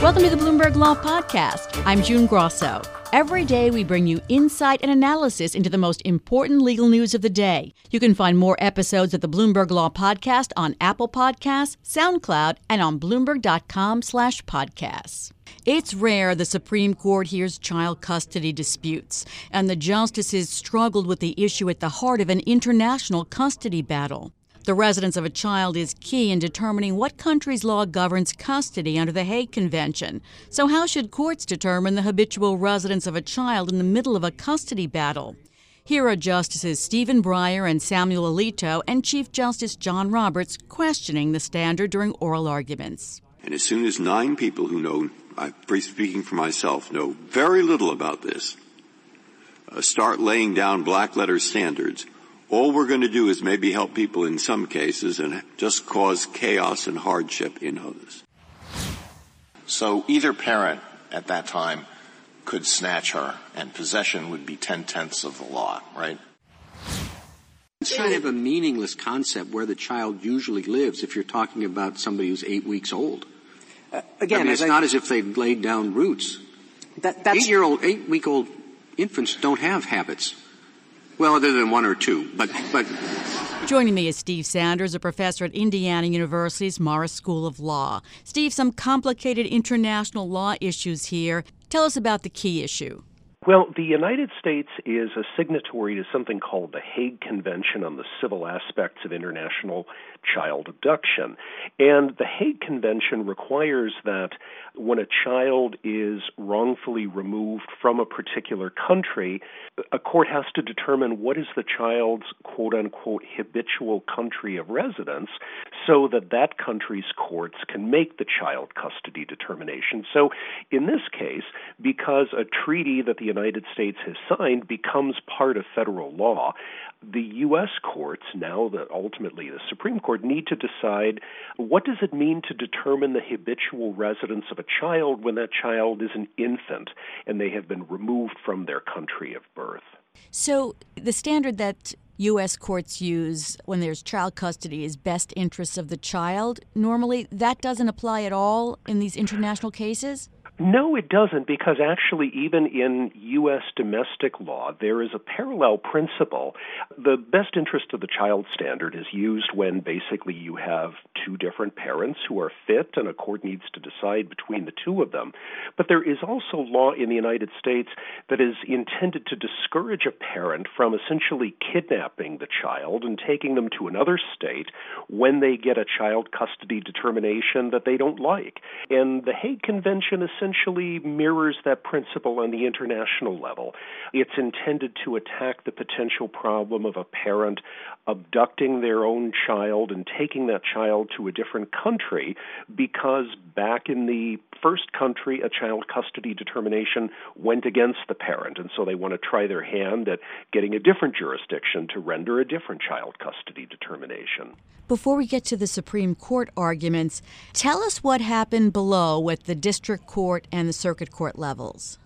Welcome to the Bloomberg Law Podcast. I'm June Grosso. Every day, we bring you insight and analysis into the most important legal news of the day. You can find more episodes of the Bloomberg Law Podcast on Apple Podcasts, SoundCloud, and on Bloomberg.com/podcasts. It's rare the Supreme Court hears child custody disputes, and the justices struggled with the issue at the heart of an international custody battle. The residence of a child is key in determining what country's law governs custody under the Hague Convention. So, how should courts determine the habitual residence of a child in the middle of a custody battle? Here are Justices Stephen Breyer and Samuel Alito and Chief Justice John Roberts questioning the standard during oral arguments. And as soon as nine people who know, I'm speaking for myself, know very little about this, uh, start laying down black letter standards, all we're going to do is maybe help people in some cases and just cause chaos and hardship in others. So either parent at that time could snatch her and possession would be ten tenths of the law, right? It's kind of a meaningless concept where the child usually lives if you're talking about somebody who's eight weeks old. Uh, again, I mean, it's I, not as if they've laid down roots. That, eight-year-old, eight-week-old infants don't have habits. Well, other than one or two, but but. Joining me is Steve Sanders, a professor at Indiana University's Maurer School of Law. Steve, some complicated international law issues here. Tell us about the key issue. Well, the United States is a signatory to something called the Hague Convention on the Civil Aspects of International Child Abduction. And the Hague Convention requires that when a child is wrongfully removed from a particular country, a court has to determine what is the child's quote unquote habitual country of residence so that that country's courts can make the child custody determination. So in this case, because a treaty that the United States has signed becomes part of federal law, the U.S. courts, now that ultimately the Supreme Court, need to decide what does it mean to determine the habitual residence of a child when that child is an infant and they have been removed from their country of birth. So the standard that U.S. courts use when there's child custody is best interests of the child. Normally, that doesn't apply at all in these international cases? No, it doesn't, because actually, even in U.S. domestic law, there is a parallel principle. The best interest of the child standard is used when basically you have two different parents who are fit, and a court needs to decide between the two of them. But there is also law in the United States that is intended to discourage a parent from essentially kidnapping the child and taking them to another state when they get a child custody determination that they don't like. And the Hague Convention essentially essentially mirrors that principle on the international level. It's intended to attack the potential problem of a parent abducting their own child and taking that child to a different country because back in the first country, a child custody determination went against the parent, and so they want to try their hand at getting a different jurisdiction to render a different child custody determination. Before we get to the Supreme Court arguments, tell us what happened below with the district court and the circuit court levels.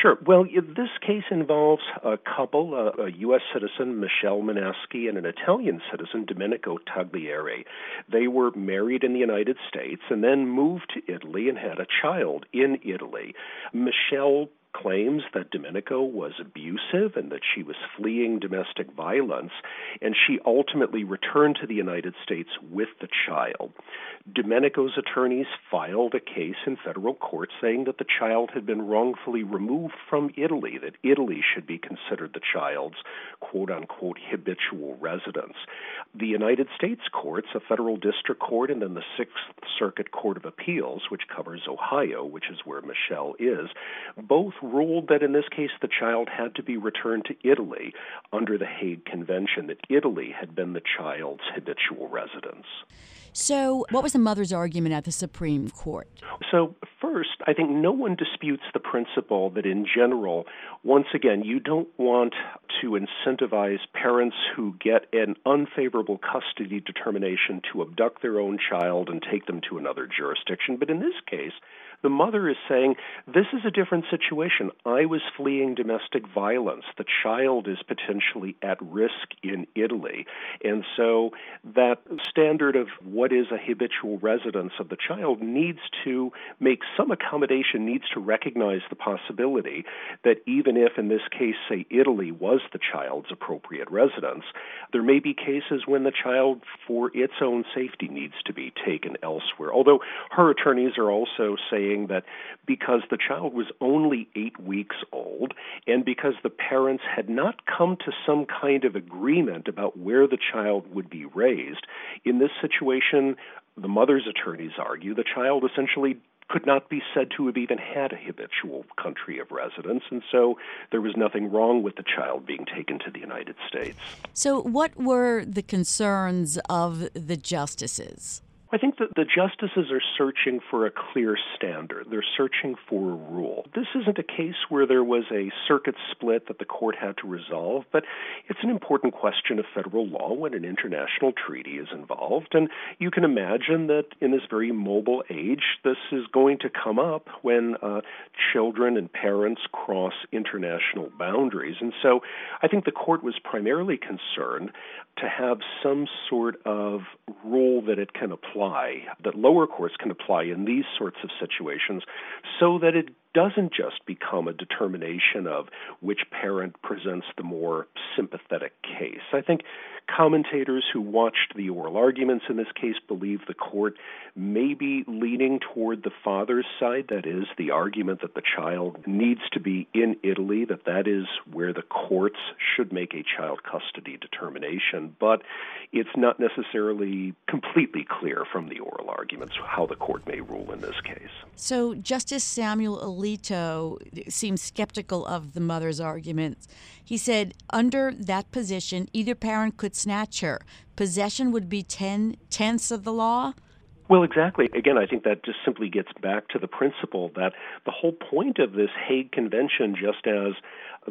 Sure. Well, this case involves a couple, uh, a, a U.S. citizen, Michelle Monasky, and an Italian citizen, Domenico Taglieri. They were married in the United States and then moved to Italy and had a child in Italy. Michelle claims that Domenico was abusive and that she was fleeing domestic violence, and she ultimately returned to the United States with the child. Domenico's attorneys filed a case in federal court saying that the child had been wrongfully removed from Italy, that Italy should be considered the child's quote unquote habitual residence. The United States courts, a federal district court, and then the Sixth Circuit Court of Appeals, which covers Ohio, which is where Michelle is, both ruled that in this case the child had to be returned to Italy under the Hague Convention, that Italy had been the child's habitual residence. So, what was the mother's argument at the Supreme Court? So, first, I think no one disputes the principle that in general, once again, you don't want to incentivize parents who get an unfavorable custody determination to abduct their own child and take them to another jurisdiction. But in this case, the mother is saying, This is a different situation. I was fleeing domestic violence. The child is potentially at risk in Italy. And so that standard of what is a habitual residence of the child needs to make some accommodation, needs to recognize the possibility that even if, in this case, say Italy was the child's appropriate residence, there may be cases when the child, for its own safety, needs to be taken elsewhere. Although her attorneys are also saying, saying that because the child was only eight weeks old and because the parents had not come to some kind of agreement about where the child would be raised, in this situation, the mother's attorneys argue the child essentially could not be said to have even had a habitual country of residence, and so there was nothing wrong with the child being taken to the United States. So, what were the concerns of the justices? I think that the justices are searching for a clear standard. They're searching for a rule. This isn't a case where there was a circuit split that the court had to resolve, but it's an important question of federal law when an international treaty is involved. And you can imagine that in this very mobile age, this is going to come up when uh, children and parents cross international boundaries. And so I think the court was primarily concerned to have some sort of rule that it can apply, that lower courts can apply in these sorts of situations, so that it doesn't just become a determination of which parent presents the more sympathetic case. I think commentators who watched the oral arguments in this case believe the court may be leaning toward the father's side, that is, the argument that the child needs to be in Italy, that that is where the courts should make a child custody determination. But it's not necessarily completely clear from the oral arguments how the court may rule in this case. So, Justice Samuel Alito seems skeptical of the mother's arguments. He said, under that position, either parent could snatch her. Possession would be ten tenths of the law. Well, exactly. Again, I think that just simply gets back to the principle that the whole point of this Hague Convention, just as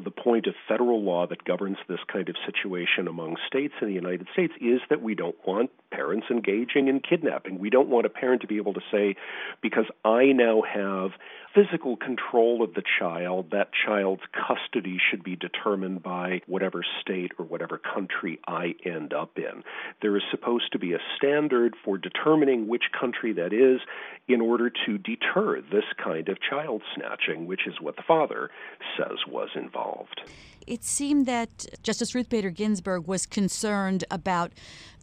the point of federal law that governs this kind of situation among states in the United States, is that we don't want parents engaging in kidnapping. We don't want a parent to be able to say, because I now have physical control of the child, that child's custody should be determined by whatever state or whatever country I end up in. There is supposed to be a standard for determining which country that is in order to deter this kind of child snatching, which is what the father says was involved. It seemed that Justice Ruth Bader Ginsburg was concerned about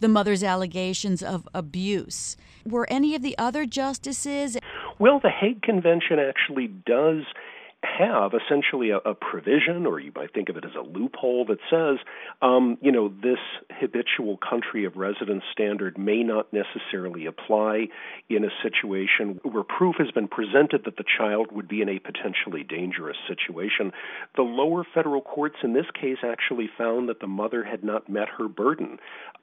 the mother's allegations of abuse. Were any of the other justices? Well, the Hague Convention actually does have essentially a, a, provision, or you might think of it as a loophole, that says, um, you know, this habitual country of residence standard may not necessarily apply in a situation where proof has been presented that the child would be in a potentially dangerous situation. The lower federal courts in this case actually found that the mother had not met her burden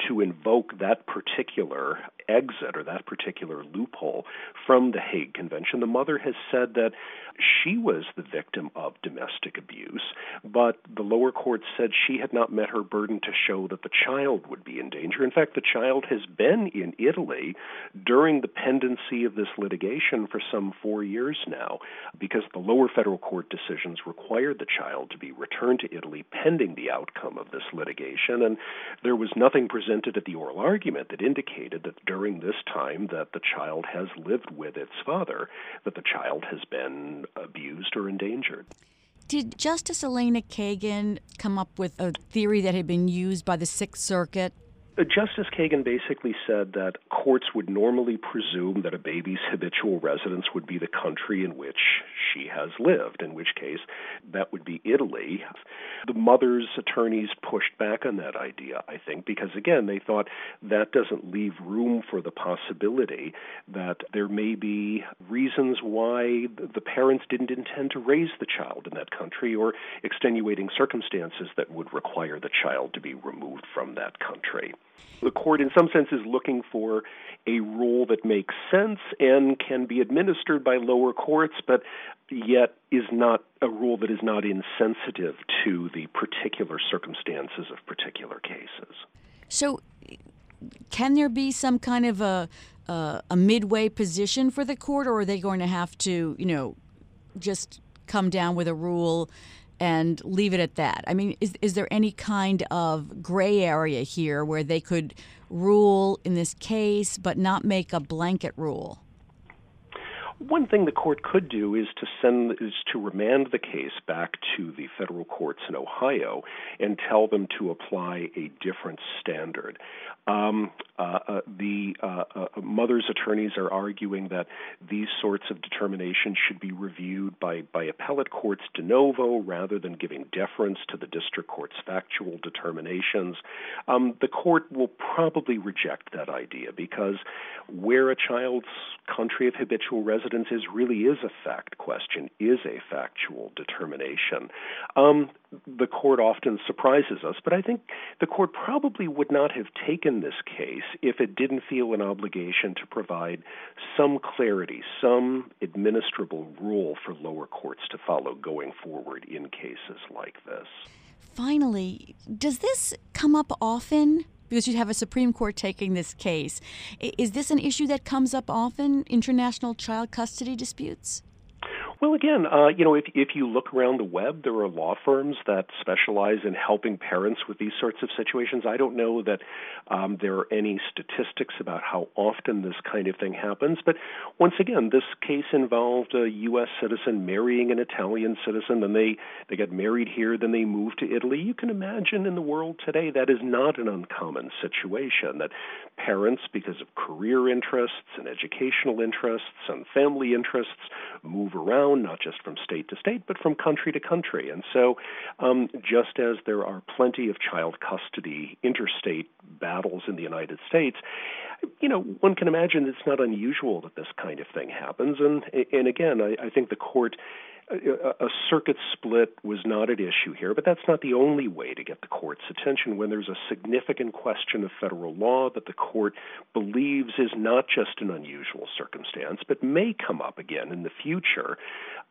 to invoke that particular exit or that particular loophole from the Hague Convention. The mother has said that she was the victim of domestic abuse, but the lower court said she had not met her burden to show that the child would be in danger. In fact, the child has been in Italy during the pendency of this litigation for some four years now because the lower federal court decisions required the child to be returned to Italy pending the outcome of this litigation. And there was nothing presented at the oral argument that indicated that during this time that the child has lived with its father, that the child has been abused or endangered. Did Justice Elena Kagan come up with a theory that had been used by the Sixth Circuit Uh, Justice Kagan basically said that courts would normally presume that a baby's habitual residence would be the country in which she has lived, in which case that would be Italy. The mother's attorneys pushed back on that idea, I think, because again, they thought that doesn't leave room for the possibility that there may be reasons why the parents didn't intend to raise the child in that country or extenuating circumstances that would require the child to be removed from that country. The court, in some sense, is looking for a rule that makes sense and can be administered by lower courts, but yet is not a rule that is not insensitive to the particular circumstances of particular cases. So, can there be some kind of a a midway position for the court, or are they going to have to, you know, just come down with a rule and leave it at that? I mean, is is there any kind of gray area here where they could rule in this case but not make a blanket rule? One thing the court could do is to send is to remand the case back to the federal courts in Ohio and tell them to apply a different standard. Um, uh, uh, the uh, uh, mother's attorneys are arguing that these sorts of determinations should be reviewed by, by appellate courts de novo rather than giving deference to the district court's factual determinations. Um, the court will probably reject that idea because where a child's country of habitual residence is really is a fact question, is a factual determination. Um, the court often surprises us, but I think the court probably would not have taken this case if it didn't feel an obligation to provide some clarity, some administrable rule for lower courts to follow going forward in cases like this. Finally, does this come up often? Because you have a Supreme Court taking this case. Is this an issue that comes up often, international child custody disputes? Well, again, uh, you know, if if you look around the web, there are law firms that specialize in helping parents with these sorts of situations. I don't know that um, there are any statistics about how often this kind of thing happens, but once again, this case involved a U.S. citizen marrying an Italian citizen. Then they they got married here, then they moved to Italy. You can imagine in the world today that is not an uncommon situation. That parents, because of career interests and educational interests and family interests, move around not just from state to state, but from country to country. And so, um, just as there are plenty of child custody interstate battles in the United States, you know, one can imagine it's not unusual that this kind of thing happens. And and again, I, I think the court a, circuit split was not at issue here, but that's not the only way to get the court's attention when there's a significant question of federal law that the court believes is not just an unusual circumstance, but may come up again in the future,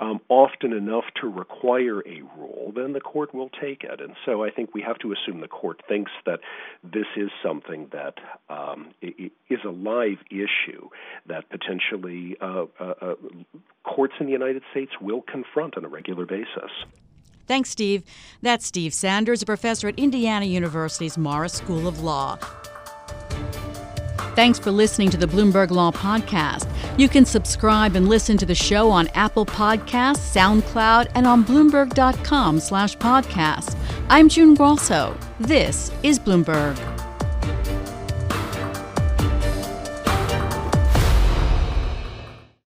um, often enough to require a rule, then the court will take it. And so I think we have to assume the court thinks that this is something that um, is a live issue that potentially uh, uh, uh, courts in the United States will confront on a regular basis. Thanks, Steve. That's Steve Sanders, a professor at Indiana University's Maurer School of Law. Thanks for listening to the Bloomberg Law Podcast. You can subscribe and listen to the show on Apple Podcasts, SoundCloud, and on Bloomberg.com slash podcast. I'm June Grosso. This is Bloomberg.